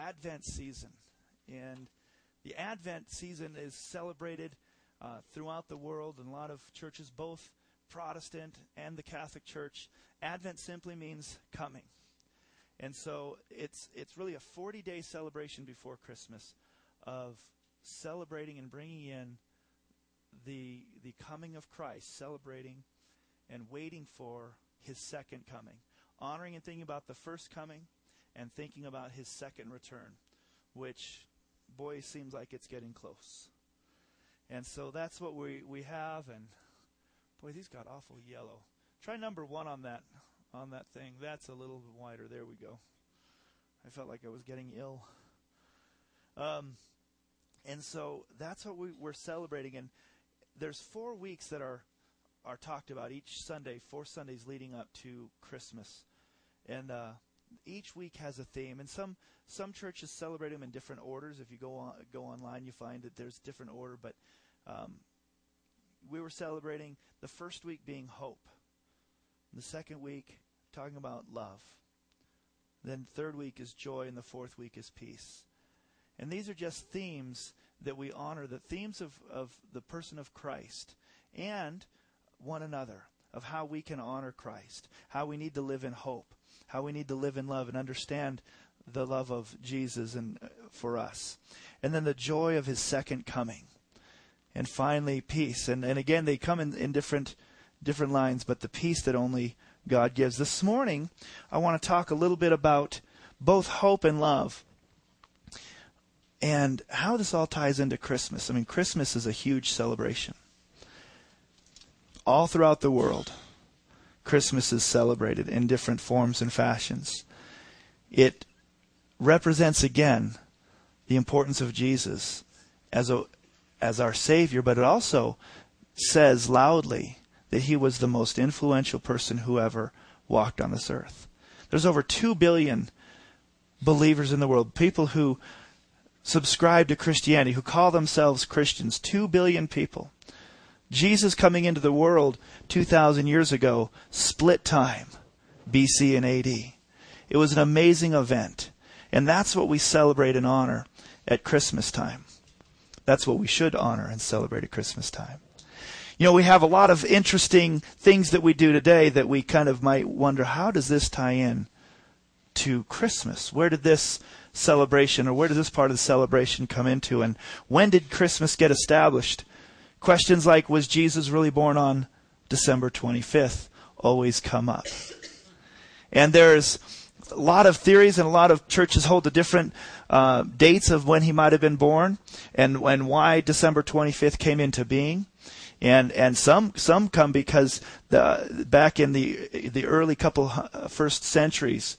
Advent season. And the Advent season is celebrated uh, throughout the world in a lot of churches, both Protestant and the Catholic Church. Advent simply means coming. And so it's, it's really a 40 day celebration before Christmas of celebrating and bringing in the, the coming of Christ, celebrating and waiting for his second coming, honoring and thinking about the first coming and thinking about his second return, which, boy, seems like it's getting close. And so that's what we, we have. And boy, these got awful yellow. Try number one on that on that thing. That's a little bit wider. There we go. I felt like I was getting ill. Um, and so that's what we, we're celebrating. And there's four weeks that are are talked about each Sunday, four Sundays leading up to Christmas, and uh, each week has a theme. And some some churches celebrate them in different orders. If you go on go online, you find that there's different order. But um, we were celebrating the first week being hope, the second week talking about love. Then third week is joy, and the fourth week is peace. And these are just themes that we honor, the themes of, of the person of Christ and one another, of how we can honor Christ, how we need to live in hope, how we need to live in love and understand the love of Jesus and uh, for us. And then the joy of his second coming. And finally peace. And and again they come in, in different different lines, but the peace that only God gives. This morning I want to talk a little bit about both hope and love and how this all ties into Christmas. I mean, Christmas is a huge celebration. All throughout the world, Christmas is celebrated in different forms and fashions. It represents again the importance of Jesus as a as our savior, but it also says loudly that he was the most influential person who ever walked on this earth. There's over 2 billion believers in the world, people who subscribe to Christianity, who call themselves Christians, 2 billion people. Jesus coming into the world 2,000 years ago split time, BC and AD. It was an amazing event. And that's what we celebrate and honor at Christmas time. That's what we should honor and celebrate at Christmas time. You know, we have a lot of interesting things that we do today that we kind of might wonder how does this tie in to Christmas? Where did this celebration or where does this part of the celebration come into? And when did Christmas get established? Questions like, was Jesus really born on December 25th? always come up. And there's a lot of theories and a lot of churches hold the different uh, dates of when he might have been born and, and why December 25th came into being. And, and some, some come because the, back in the, the early couple first centuries,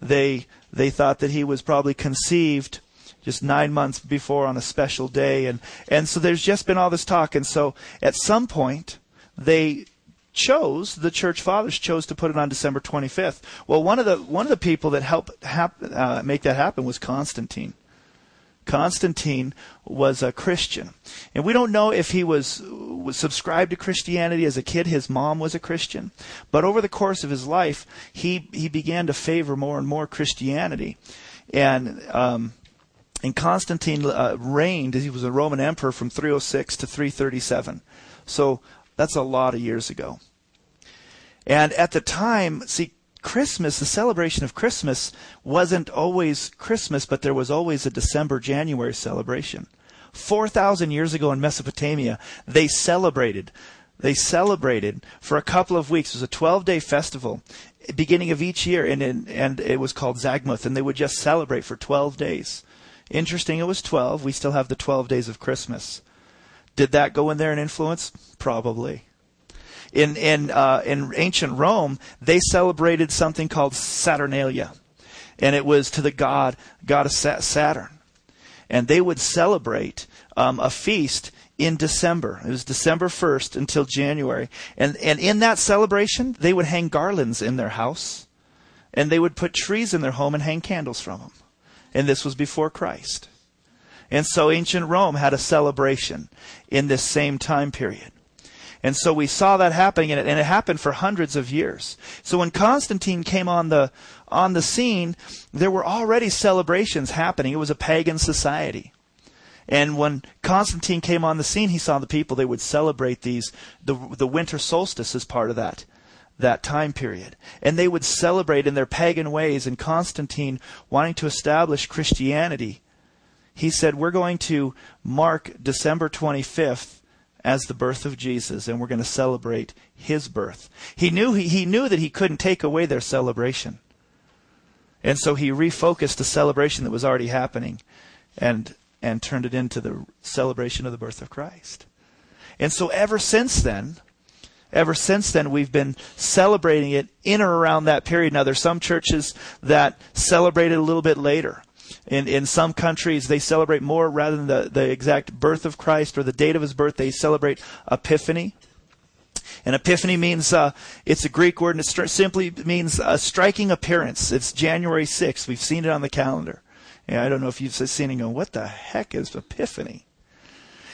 they they thought that he was probably conceived just nine months before on a special day, and and so there's just been all this talk, and so at some point they chose the church fathers chose to put it on December 25th. Well, one of the one of the people that helped hap- uh, make that happen was Constantine. Constantine was a Christian. And we don't know if he was, was subscribed to Christianity as a kid. His mom was a Christian. But over the course of his life, he, he began to favor more and more Christianity. And, um, and Constantine uh, reigned, he was a Roman emperor from 306 to 337. So that's a lot of years ago. And at the time, see, Christmas, the celebration of Christmas, wasn't always Christmas, but there was always a December, January celebration. 4,000 years ago in Mesopotamia, they celebrated. They celebrated for a couple of weeks. It was a 12 day festival, beginning of each year, and, and it was called Zagmuk, and they would just celebrate for 12 days. Interesting, it was 12. We still have the 12 days of Christmas. Did that go in there and influence? Probably in in uh, in ancient Rome, they celebrated something called Saturnalia, and it was to the god goddess Saturn, and they would celebrate um, a feast in December. It was December 1st until January. And, and in that celebration, they would hang garlands in their house. And they would put trees in their home and hang candles from them. And this was before Christ. And so ancient Rome had a celebration in this same time period. And so we saw that happening, and it, and it happened for hundreds of years. So when Constantine came on the on the scene, there were already celebrations happening. It was a pagan society. And when Constantine came on the scene, he saw the people. They would celebrate these the the winter solstice as part of that that time period, and they would celebrate in their pagan ways. And Constantine, wanting to establish Christianity, he said, "We're going to mark December 25th as the birth of Jesus, and we're going to celebrate his birth. He knew he, he knew that he couldn't take away their celebration. And so he refocused the celebration that was already happening and and turned it into the celebration of the birth of Christ. And so ever since then, ever since then we've been celebrating it in or around that period. Now there's some churches that celebrate it a little bit later. In, in some countries, they celebrate more rather than the, the exact birth of Christ or the date of his birth. They celebrate Epiphany. And Epiphany means, uh, it's a Greek word and it st- simply means a striking appearance. It's January 6th. We've seen it on the calendar. And I don't know if you've seen it go, what the heck is Epiphany?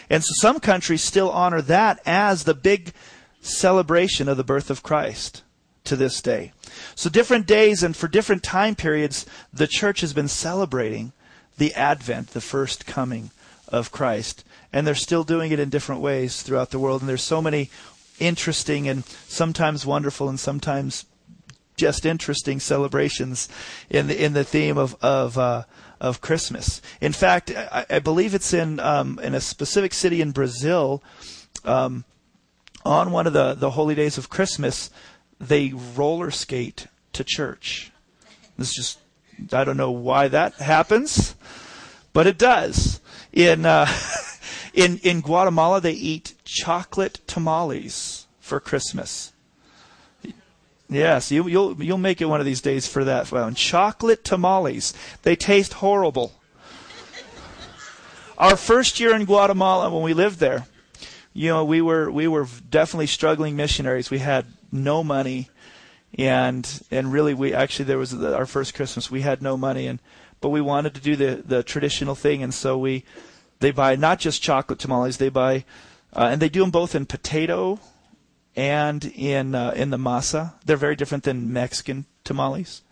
And so some countries still honor that as the big celebration of the birth of Christ to this day. So different days and for different time periods, the church has been celebrating the advent, the first coming of Christ. And they're still doing it in different ways throughout the world. And there's so many interesting and sometimes wonderful and sometimes just interesting celebrations in the in the theme of of uh, of Christmas. In fact, I, I believe it's in um, in a specific city in Brazil. Um, on one of the, the holy days of Christmas, they roller skate to church. This just, I don't know why that happens, but it does. In, uh, in, in Guatemala, they eat chocolate tamales for Christmas. Yes, you, you'll you'll make it one of these days for that. Well, chocolate tamales. They taste horrible. Our first year in Guatemala, when we lived there, you know, we were we were definitely struggling missionaries. We had no money, and and really we actually there was the, our first Christmas we had no money, and but we wanted to do the the traditional thing, and so we they buy not just chocolate tamales, they buy uh, and they do them both in potato and in uh, in the masa. They're very different than Mexican tamales.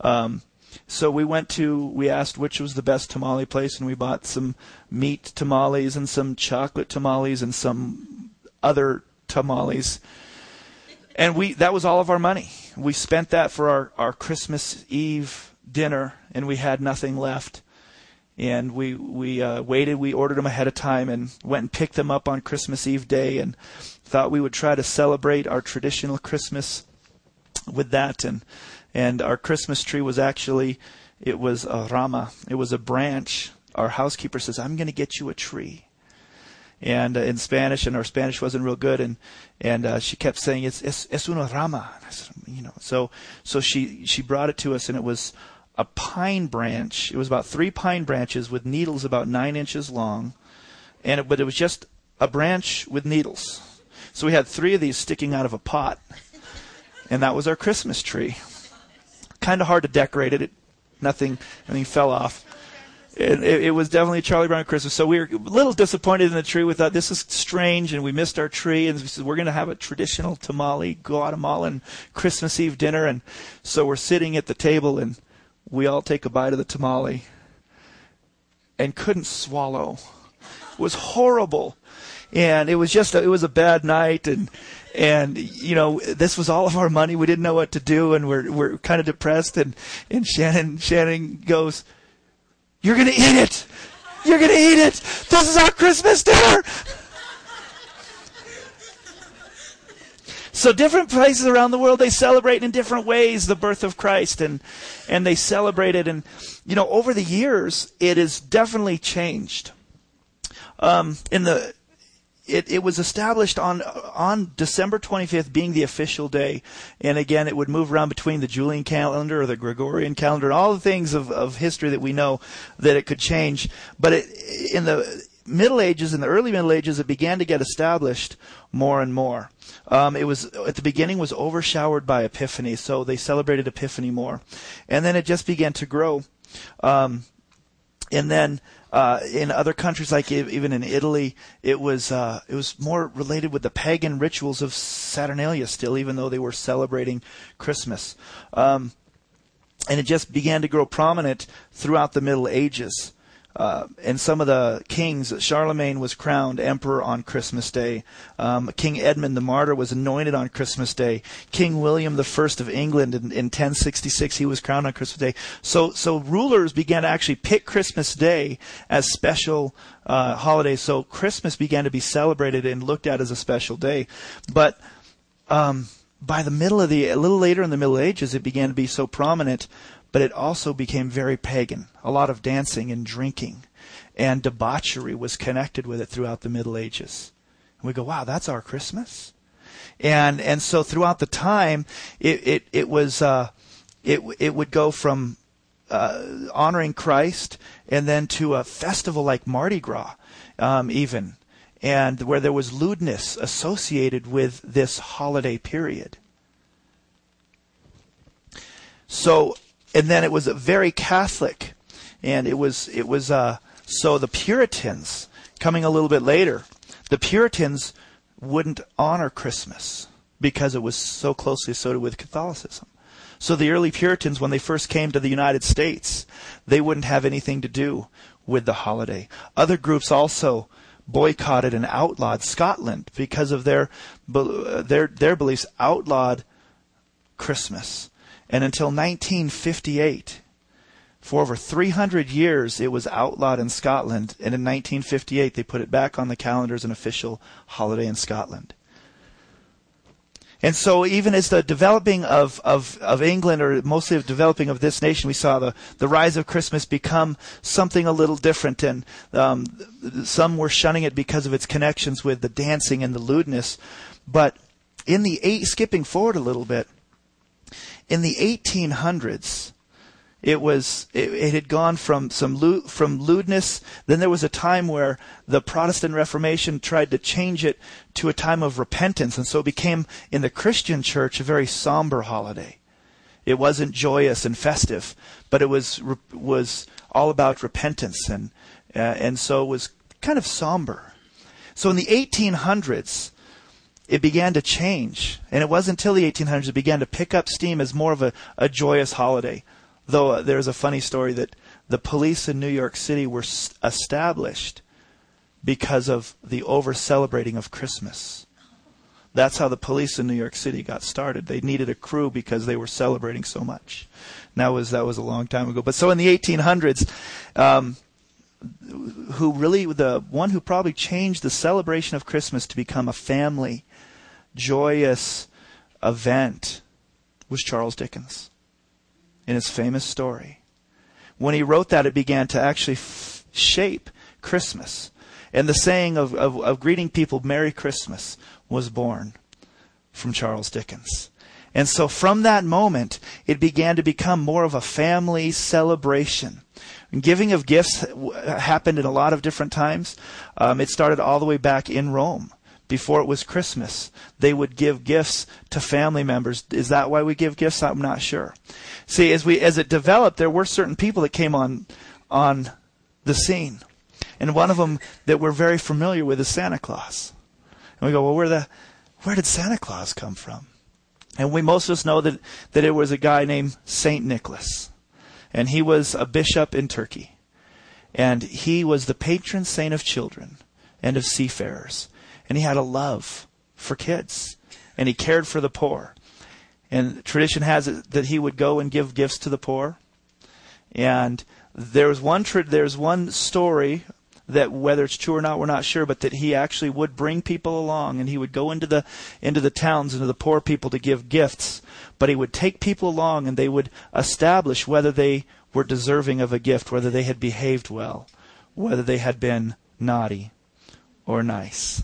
Um, so we went to we asked which was the best tamale place, and we bought some meat tamales and some chocolate tamales and some other tamales and we that was all of our money. We spent that for our, our Christmas Eve dinner, and we had nothing left. And we we uh, waited. We ordered them ahead of time, and went and picked them up on Christmas Eve day, and thought we would try to celebrate our traditional Christmas with that. And and our Christmas tree was actually it was a rama. It was a branch. Our housekeeper says, "I'm going to get you a tree." and uh, in Spanish, and our Spanish wasn't real good, and and uh, she kept saying it's es, es una rama, said, you know. So so she she brought it to us, and it was a pine branch. It was about three pine branches with needles about nine inches long, and it, but it was just a branch with needles. So we had three of these sticking out of a pot, and that was our Christmas tree. Kind of hard to decorate it. it nothing, nothing fell off it, it, was definitely Charlie Brown Christmas. So we were a little disappointed in the tree. We thought this is strange, and we missed our tree. And we said we're going to have a traditional tamale Guatemalan Christmas Eve dinner. And so we're sitting at the table, and we all take a bite of the tamale, and couldn't swallow. It was horrible, and it was just a, it was a bad night, and and you know this was all of our money. We didn't know what to do, and we're we're kind of depressed. And and Shannon Shannon goes you're going to eat it. You're going to eat it. This is our Christmas dinner. So different places around the world they celebrate in different ways the birth of Christ and and they celebrate it and you know over the years it has definitely changed. Um, in the it, it was established on on December 25th being the official day, and again it would move around between the Julian calendar or the Gregorian calendar and all the things of, of history that we know that it could change. But it, in the Middle Ages, in the early Middle Ages, it began to get established more and more. Um, it was at the beginning was overshowered by Epiphany, so they celebrated Epiphany more, and then it just began to grow. Um, and then uh, in other countries, like even in Italy, it was uh, it was more related with the pagan rituals of Saturnalia still, even though they were celebrating Christmas. Um, and it just began to grow prominent throughout the Middle Ages. Uh, and some of the kings, Charlemagne was crowned emperor on Christmas Day. Um, King Edmund the Martyr was anointed on Christmas Day. King William I of England in, in 1066 he was crowned on Christmas Day. So so rulers began to actually pick Christmas Day as special uh, holiday. So Christmas began to be celebrated and looked at as a special day. But um, by the middle of the a little later in the Middle Ages, it began to be so prominent but it also became very pagan. A lot of dancing and drinking and debauchery was connected with it throughout the Middle Ages. And we go, wow, that's our Christmas? And, and so throughout the time, it, it, it was, uh, it, it would go from, uh, honoring Christ and then to a festival like Mardi Gras, um, even, and where there was lewdness associated with this holiday period. So and then it was very Catholic, and it was it was uh, so the Puritans coming a little bit later. The Puritans wouldn't honor Christmas because it was so closely associated with Catholicism. So the early Puritans, when they first came to the United States, they wouldn't have anything to do with the holiday. Other groups also boycotted and outlawed Scotland because of their their their beliefs outlawed Christmas. And until 1958, for over 300 years, it was outlawed in Scotland. And in 1958, they put it back on the calendar as an official holiday in Scotland. And so, even as the developing of, of, of England, or mostly the developing of this nation, we saw the, the rise of Christmas become something a little different. And um, some were shunning it because of its connections with the dancing and the lewdness. But in the eight, skipping forward a little bit, in the 1800s, it was it, it, had gone from some from lewdness. Then there was a time where the Protestant Reformation tried to change it to a time of repentance, and so it became in the Christian church a very somber holiday. It wasn't joyous and festive, but it was was all about repentance, and uh, and so it was kind of somber. So in the 1800s, it began to change. And it wasn't until the 1800s it began to pick up steam as more of a, a joyous holiday. Though uh, there's a funny story that the police in New York City were s- established because of the over celebrating of Christmas. That's how the police in New York City got started. They needed a crew because they were celebrating so much. That was that was a long time ago. But so in the 1800s, um, who really the one who probably changed the celebration of Christmas to become a family joyous event was Charles Dickens in his famous story. When he wrote that, it began to actually f- shape Christmas. And the saying of, of, of greeting people Merry Christmas was born from Charles Dickens. And so from that moment, it began to become more of a family celebration. And giving of gifts happened in a lot of different times. Um, it started all the way back in Rome before it was Christmas. They would give gifts to family members. Is that why we give gifts? I'm not sure. See, as we as it developed, there were certain people that came on on the scene, and one of them that we're very familiar with is Santa Claus. And we go, well, where the where did Santa Claus come from? And we most of us know that that it was a guy named Saint Nicholas, and he was a bishop in Turkey, and he was the patron saint of children and of seafarers and he had a love for kids and he cared for the poor. And tradition has it that he would go and give gifts to the poor. And there's one tra- there's one story that whether it's true or not we're not sure but that he actually would bring people along and he would go into the into the towns into the poor people to give gifts but he would take people along and they would establish whether they were deserving of a gift whether they had behaved well whether they had been naughty or nice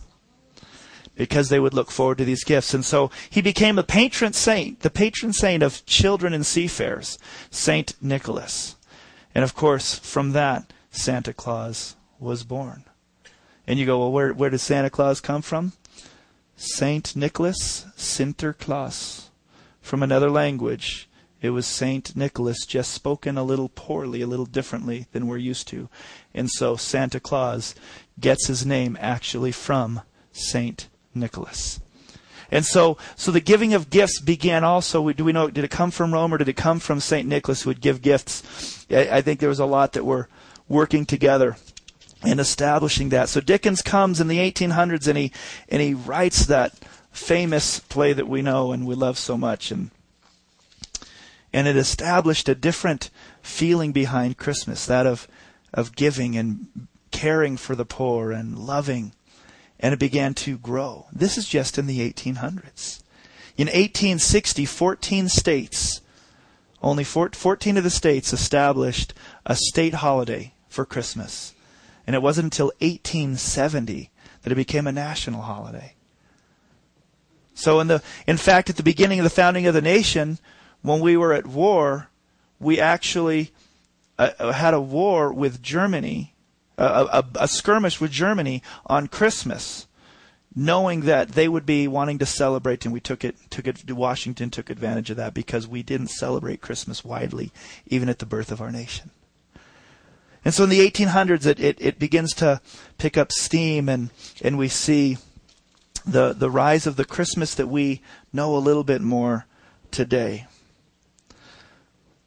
because they would look forward to these gifts. And so he became a patron saint, the patron saint of children and seafarers, Saint Nicholas. And of course, from that, Santa Claus was born. And you go, well, where, where does Santa Claus come from? Saint Nicholas Sinterklaas, from another language, It was Saint Nicholas just spoken a little poorly, a little differently than we're used to. And so Santa Claus gets his name actually from Saint Nicholas. And so, so the giving of gifts began also. Do we know? Did it come from Rome or did it come from Saint Nicholas, who would give gifts? I, I think there was a lot that were working together in establishing that. So Dickens comes in the 1800s and he and he writes that famous play that we know and we love so much, and and it established a different feeling behind Christmas, that of of giving and caring for the poor and loving and it began to grow. This is just in the 1800s. In 1860, 14 states, only 14 of the states established a state holiday for Christmas. And it wasn't until 1870 that it became a national holiday. So in the in fact at the beginning of the founding of the nation, when we were at war, we actually uh, had a war with Germany a, a, a skirmish with Germany on Christmas, knowing that they would be wanting to celebrate, and we took it took it. Washington took advantage of that because we didn't celebrate Christmas widely, even at the birth of our nation. And so in the 1800s, it, it, it begins to pick up steam, and, and we see the, the rise of the Christmas that we know a little bit more today.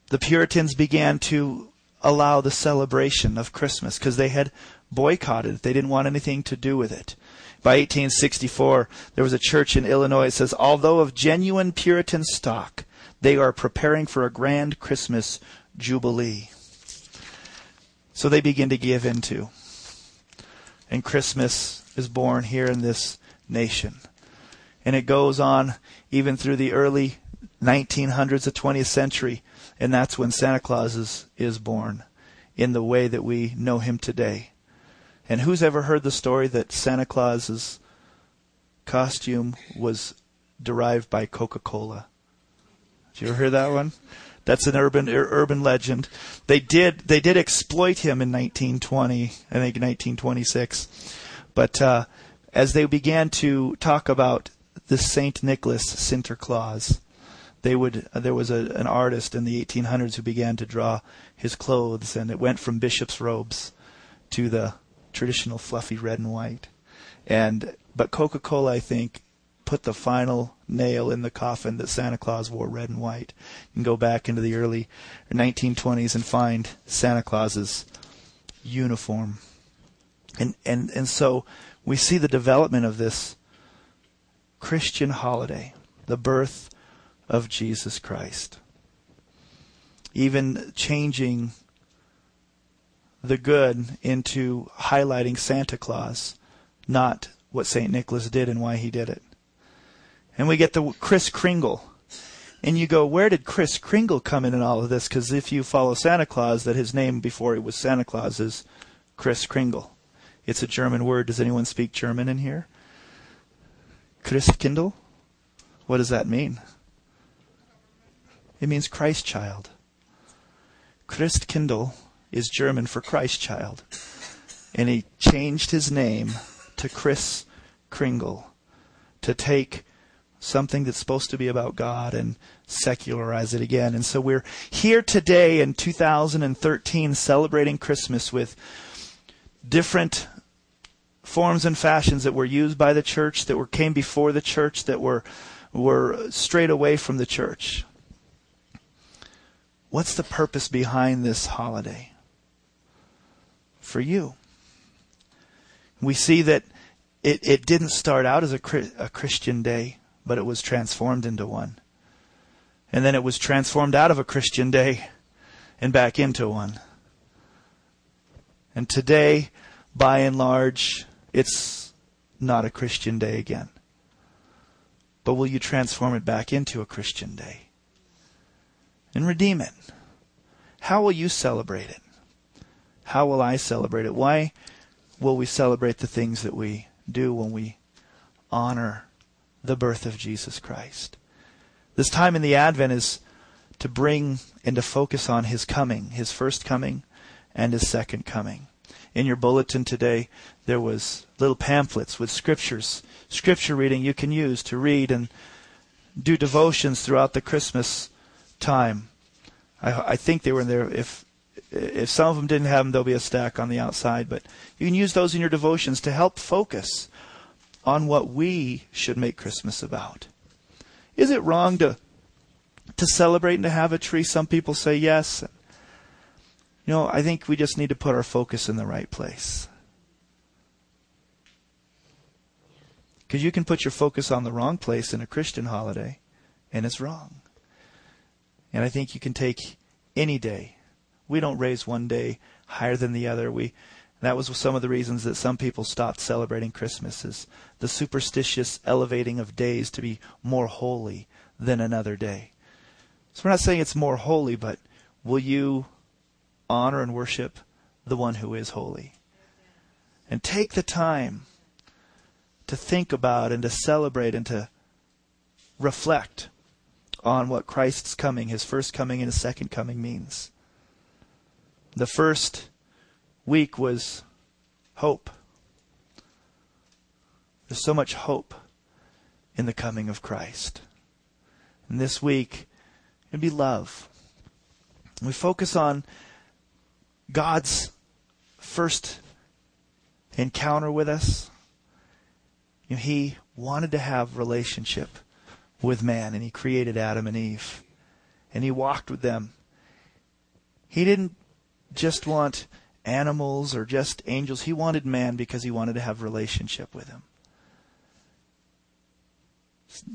The Puritans began to allow the celebration of Christmas because they had boycotted it. They didn't want anything to do with it. By 1864, there was a church in Illinois that says, although of genuine Puritan stock, they are preparing for a grand Christmas jubilee. So they begin to give in into. And Christmas is born here in this nation. And it goes on even through the early 1900s, the 20th century. And that's when Santa Claus is, is born in the way that we know him today. And who's ever heard the story that Santa Claus's costume was derived by Coca-Cola? Did you ever hear that one? That's an urban urban legend. They did they did exploit him in 1920, I think 1926. But uh, as they began to talk about the Saint Nicholas Sinterklaas, they would there was a, an artist in the 1800s who began to draw his clothes, and it went from bishop's robes to the traditional fluffy red and white. And but Coca-Cola, I think, put the final nail in the coffin that Santa Claus wore red and white. You can go back into the early 1920s and find Santa Claus's uniform. And and and so we see the development of this Christian holiday, the birth of Jesus Christ. Even changing the good into highlighting Santa Claus, not what St. Nicholas did and why he did it. And we get the Kris Kringle. And you go, where did Kris Kringle come in in all of this? Because if you follow Santa Claus, that his name before he was Santa Claus is Kris Kringle. It's a German word. Does anyone speak German in here? Christkindl? What does that mean? It means Christ child. Christkindl is German for Christ child. And he changed his name to Kris Kringle to take something that's supposed to be about God and secularize it again. And so we're here today in 2013 celebrating Christmas with different forms and fashions that were used by the church, that were came before the church, that were were straight away from the church. What's the purpose behind this holiday? For you. We see that it, it didn't start out as a, a Christian day, but it was transformed into one. And then it was transformed out of a Christian day and back into one. And today, by and large, it's not a Christian day again. But will you transform it back into a Christian day? And redeem it. How will you celebrate it? How will I celebrate it? Why will we celebrate the things that we do when we honor the birth of Jesus Christ? This time in the Advent is to bring and to focus on His coming, His first coming and His second coming. In your bulletin today, there was little pamphlets with scriptures, scripture reading you can use to read and do devotions throughout the Christmas time. I, I think they were in there. If if some of them didn't have them, there'll be a stack on the outside. But you can use those in your devotions to help focus on what we should make Christmas about. Is it wrong to to celebrate and to have a tree? Some people say yes. You know, I think we just need to put our focus in the right place. Because you can put your focus on the wrong place in a Christian holiday, and it's wrong. And I think you can take any day. We don't raise one day higher than the other. We that was some of the reasons that some people stopped celebrating Christmas is the superstitious elevating of days to be more holy than another day. So we're not saying it's more holy, but will you honor and worship the one who is holy? And take the time to think about and to celebrate and to reflect on what Christ's coming, his first coming and his second coming means. The first week was hope. There's so much hope in the coming of Christ. And this week, it'd be love. We focus on God's first encounter with us, you know, he wanted to have relationship with man, and he created Adam and Eve, and he walked with them. He didn't just want animals or just angels. He wanted man because he wanted to have relationship with him.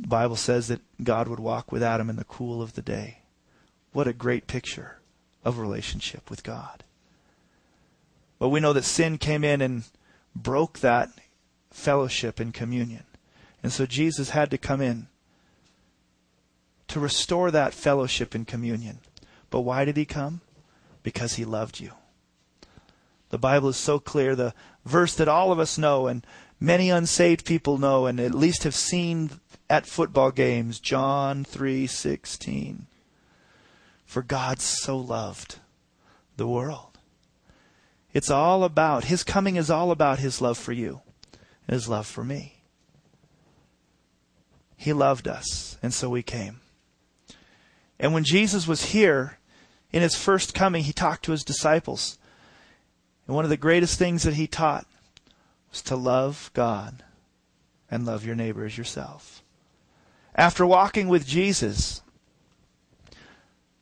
The Bible says that God would walk with Adam in the cool of the day. What a great picture of relationship with God. But we know that sin came in and broke that fellowship and communion. And so Jesus had to come in to restore that fellowship and communion. But why did he come? Because he loved you. The Bible is so clear, the verse that all of us know and many unsaved people know and at least have seen at football games, John 3:16. For God so loved the world. It's all about his coming is all about his love for you his love for me. He loved us, and so we came. And when Jesus was here in his first coming, he talked to his disciples. And one of the greatest things that he taught was to love God and love your neighbor as yourself. After walking with Jesus,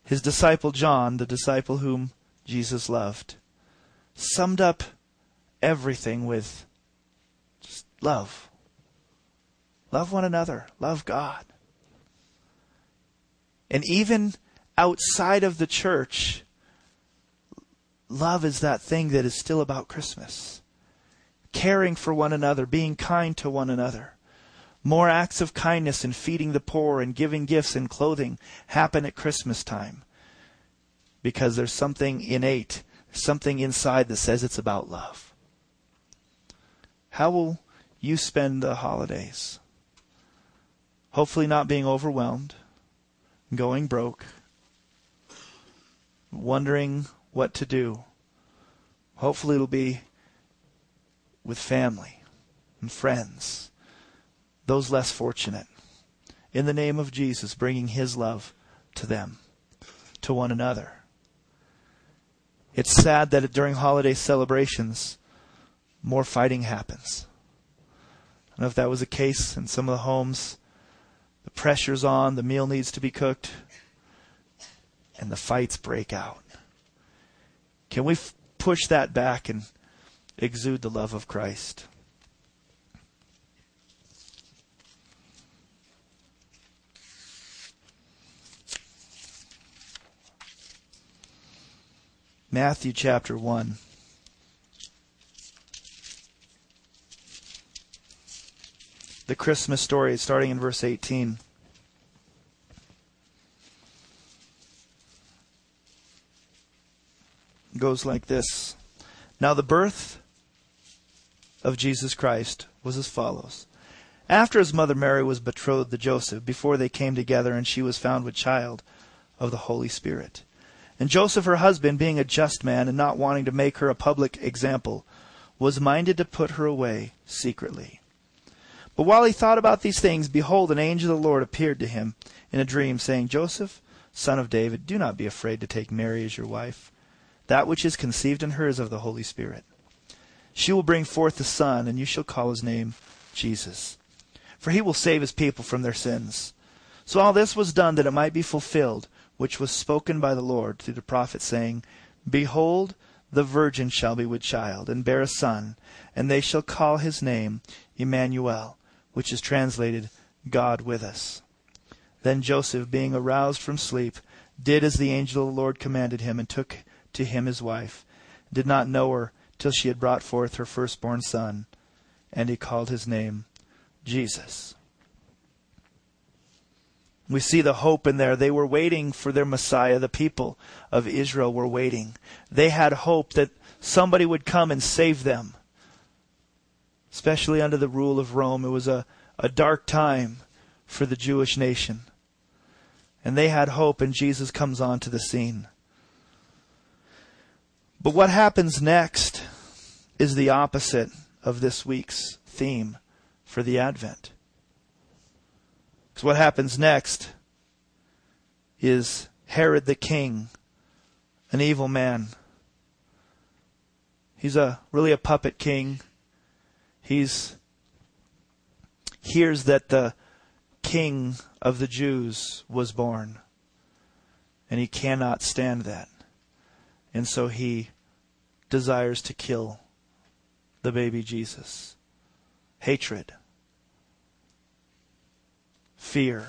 his disciple John, the disciple whom Jesus loved, summed up everything with just Love. Love one another. Love God. And even outside of the church, love is that thing that is still about Christmas. Caring for one another, being kind to one another. More acts of kindness and feeding the poor and giving gifts and clothing happen at Christmas time. Because there's something innate, something inside that says it's about love. How will you spend the holidays. Hopefully, not being overwhelmed, going broke, wondering what to do. Hopefully, it'll be with family and friends, those less fortunate. In the name of Jesus, bringing His love to them, to one another. It's sad that during holiday celebrations, more fighting happens I know if that was the case in some of the homes. The pressure's on, the meal needs to be cooked, and the fights break out. Can we f- push that back and exude the love of Christ? Matthew chapter 1. The Christmas story, starting in verse 18. It goes like this Now the birth of Jesus Christ was as follows. After his mother Mary was betrothed to Joseph, before they came together, and she was found with child of the Holy Spirit. And Joseph, her husband, being a just man and not wanting to make her a public example, was minded to put her away secretly. But while he thought about these things, behold, an angel of the Lord appeared to him in a dream, saying, Joseph, son of David, do not be afraid to take Mary as your wife. That which is conceived in her is of the Holy Spirit. She will bring forth a son, and you shall call his name Jesus. For he will save his people from their sins. So all this was done that it might be fulfilled, which was spoken by the Lord through the prophet, saying, Behold, the virgin shall be with child, and bear a son, and they shall call his name Emmanuel, which is translated God with us. Then Joseph, being aroused from sleep, did as the angel of the Lord commanded him, and took to him his wife, did not know her till she had brought forth her firstborn son, and he called his name Jesus. We see the hope in there. They were waiting for their Messiah. The people of Israel were waiting. They had hope that somebody would come and save them, especially under the rule of Rome. It was a, a dark time for the Jewish nation. And they had hope, and Jesus comes onto the scene. But what happens next is the opposite of this week's theme for the Advent. Because what happens next is Herod the king, an evil man. He's a really a puppet king. He's hears that the king of the Jews was born. And he cannot stand that. And so he desires to kill the baby Jesus. Hatred. Fear.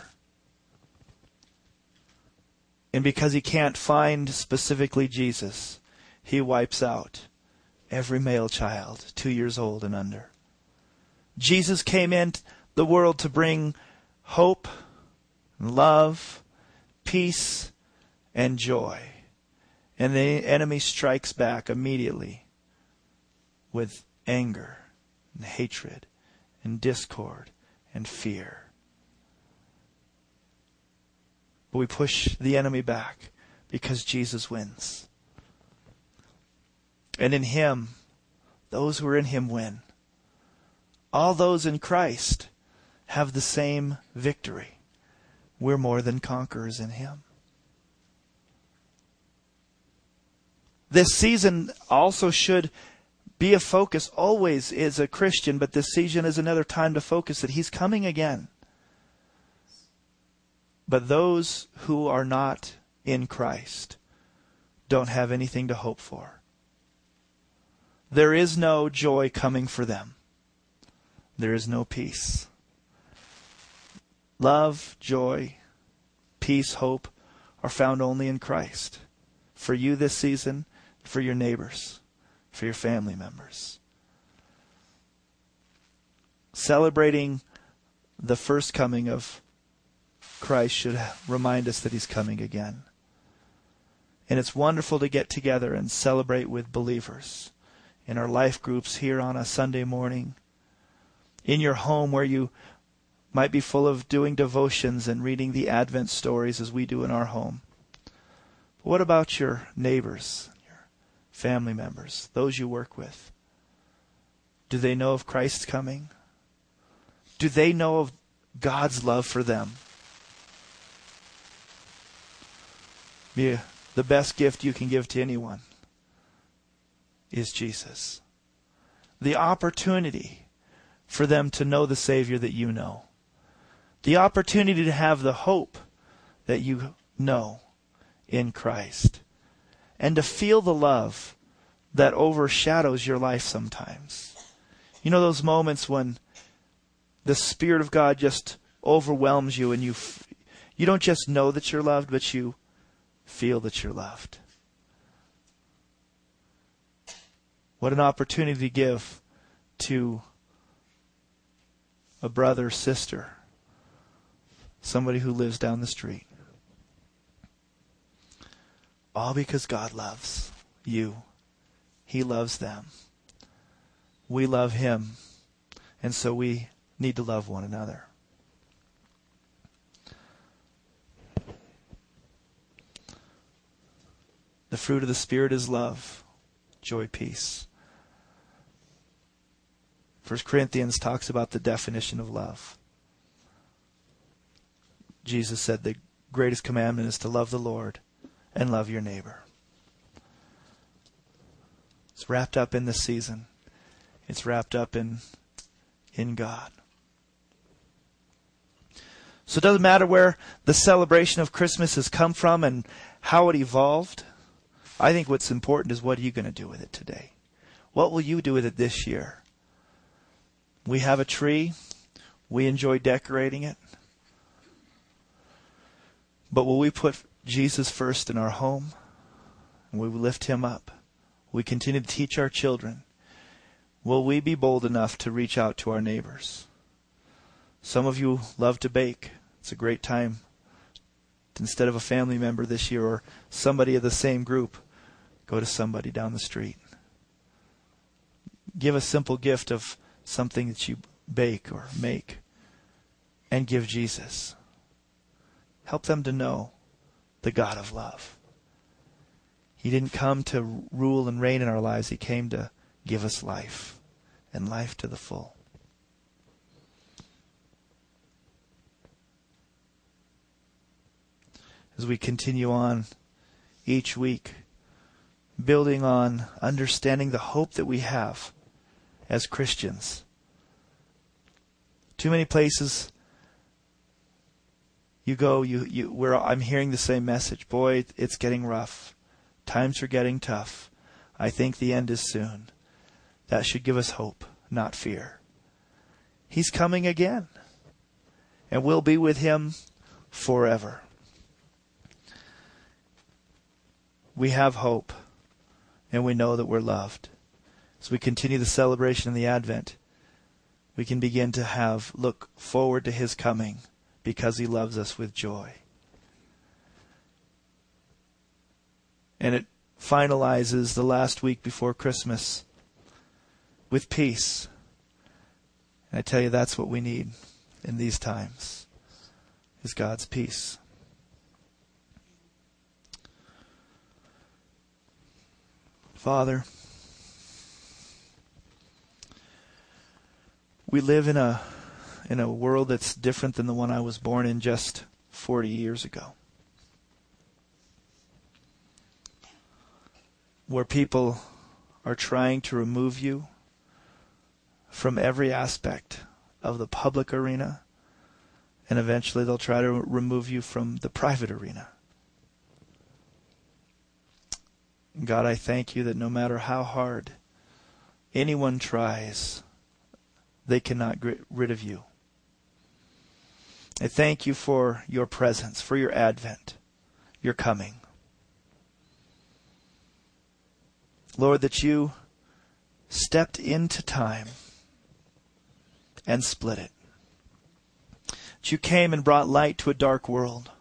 And because he can't find specifically Jesus, he wipes out every male child two years old and under. Jesus came into the world to bring hope, love, peace, and joy. And the enemy strikes back immediately with anger and hatred and discord and fear. But we push the enemy back because Jesus wins. And in Him, those who are in Him win. All those in Christ have the same victory. We're more than conquerors in Him. This season also should be a focus always is a Christian, but this season is another time to focus that He's coming again. But those who are not in Christ don't have anything to hope for. There is no joy coming for them. There is no peace. Love, joy, peace, hope are found only in Christ. For you this season, for your neighbors, for your family members. Celebrating the first coming of Christ should remind us that He's coming again. And it's wonderful to get together and celebrate with believers in our life groups here on a Sunday morning, in your home where you might be full of doing devotions and reading the Advent stories as we do in our home. But what about your neighbors? Your family members, those you work with? Do they know of Christ's coming? Do they know of God's love for them? Yeah, the best gift you can give to anyone is Jesus. The opportunity for them to know the Savior that you know. The opportunity to have the hope that you know in Christ and to feel the love that overshadows your life sometimes. You know those moments when the Spirit of God just overwhelms you and you, f- you don't just know that you're loved, but you feel that you're loved. What an opportunity to give to a brother, sister, somebody who lives down the street. All because God loves you. He loves them. We love Him. And so we need to love one another. The fruit of the Spirit is love, joy, peace. First Corinthians talks about the definition of love. Jesus said the greatest commandment is to love the Lord and love your neighbor. It's wrapped up in the season. It's wrapped up in in God. So it doesn't matter where the celebration of Christmas has come from and how it evolved. I think what's important is what are you going to do with it today? What will you do with it this year? We have a tree. We enjoy decorating it. But will we put Jesus first in our home? And we lift him up? We continue to teach our children? Will we be bold enough to reach out to our neighbors? Some of you love to bake. It's a great time. Instead of a family member this year or somebody of the same group, go to somebody down the street. Give a simple gift of something that you bake or make and give Jesus. Help them to know the God of love. He didn't come to rule and reign in our lives. He came to give us life and life to the full. As we continue on each week, building on understanding the hope that we have as Christians. Too many places you go, you, you, where I'm hearing the same message. Boy, it's getting rough. Times are getting tough. I think the end is soon. That should give us hope, not fear. He's coming again, and we'll be with him forever. We have hope, and we know that we're loved. As we continue the celebration of the Advent, we can begin to have look forward to his coming because he loves us with joy. And it finalizes the last week before Christmas with peace. And I tell you, that's what we need in these times, is God's peace. Father, we live in a in a world that's different than the one I was born in just 40 years ago. Where people are trying to remove you from every aspect of the public arena, and eventually they'll try to remove you from the private arena. God, I thank you that no matter how hard anyone tries, they cannot get rid of you. I thank you for your presence, for your advent, your coming. Lord, that you stepped into time and split it. That you came and brought light to a dark world.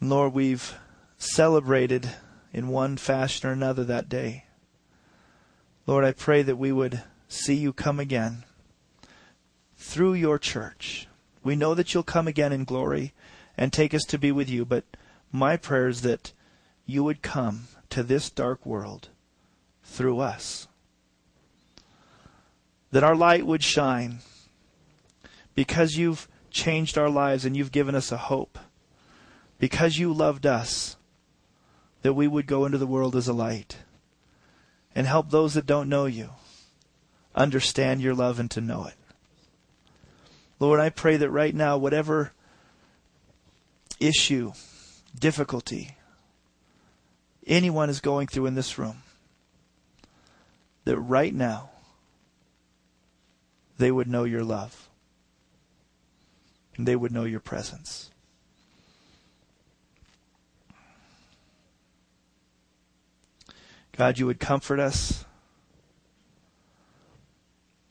And Lord, we've celebrated in one fashion or another that day. Lord, I pray that we would see you come again through your church. We know that you'll come again in glory and take us to be with you, but my prayer is that you would come to this dark world through us that our light would shine because you've changed our lives and you've given us a hope. Because you loved us, that we would go into the world as a light and help those that don't know you understand your love and to know it. Lord, I pray that right now, whatever issue, difficulty anyone is going through in this room, that right now they would know your love. And they would know your presence. God, you would comfort us.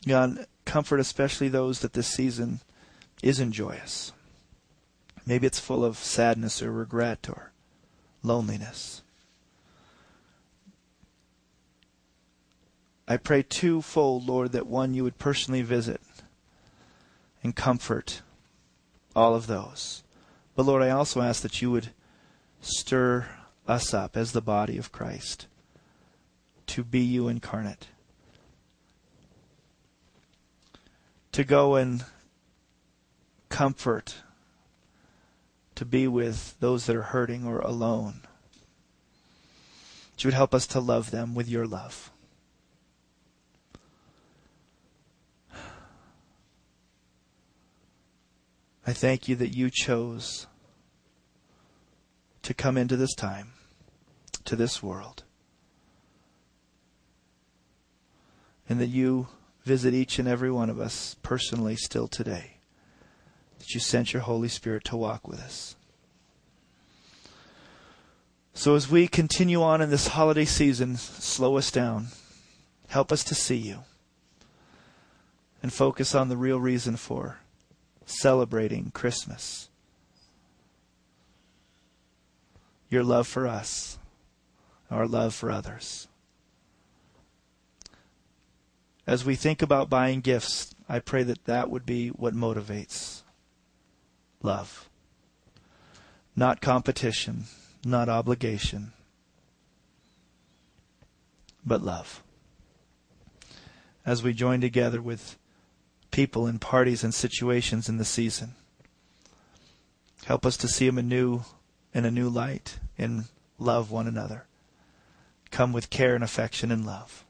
God, comfort especially those that this season isn't joyous. Maybe it's full of sadness or regret or loneliness. I pray twofold, Lord, that one, you would personally visit and comfort all of those. But Lord, I also ask that you would stir us up as the body of Christ to be you incarnate. To go and comfort to be with those that are hurting or alone. That you would help us to love them with your love. I thank you that you chose to come into this time, to this world, and that you visit each and every one of us personally still today, that you sent your Holy Spirit to walk with us. So as we continue on in this holiday season, slow us down. Help us to see you and focus on the real reason for celebrating Christmas. Your love for us, our love for others. As we think about buying gifts, I pray that that would be what motivates love. Not competition, not obligation, but love. As we join together with people in parties and situations in the season. Help us to see them anew in a new light and love one another. Come with care and affection and love.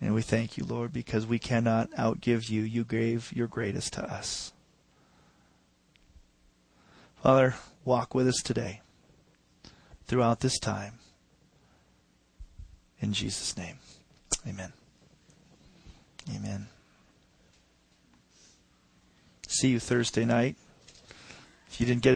And we thank you, Lord, because we cannot outgive you. You gave your greatest to us. Father, walk with us today throughout this time. In Jesus' name, amen. Amen. See you Thursday night. If you didn't get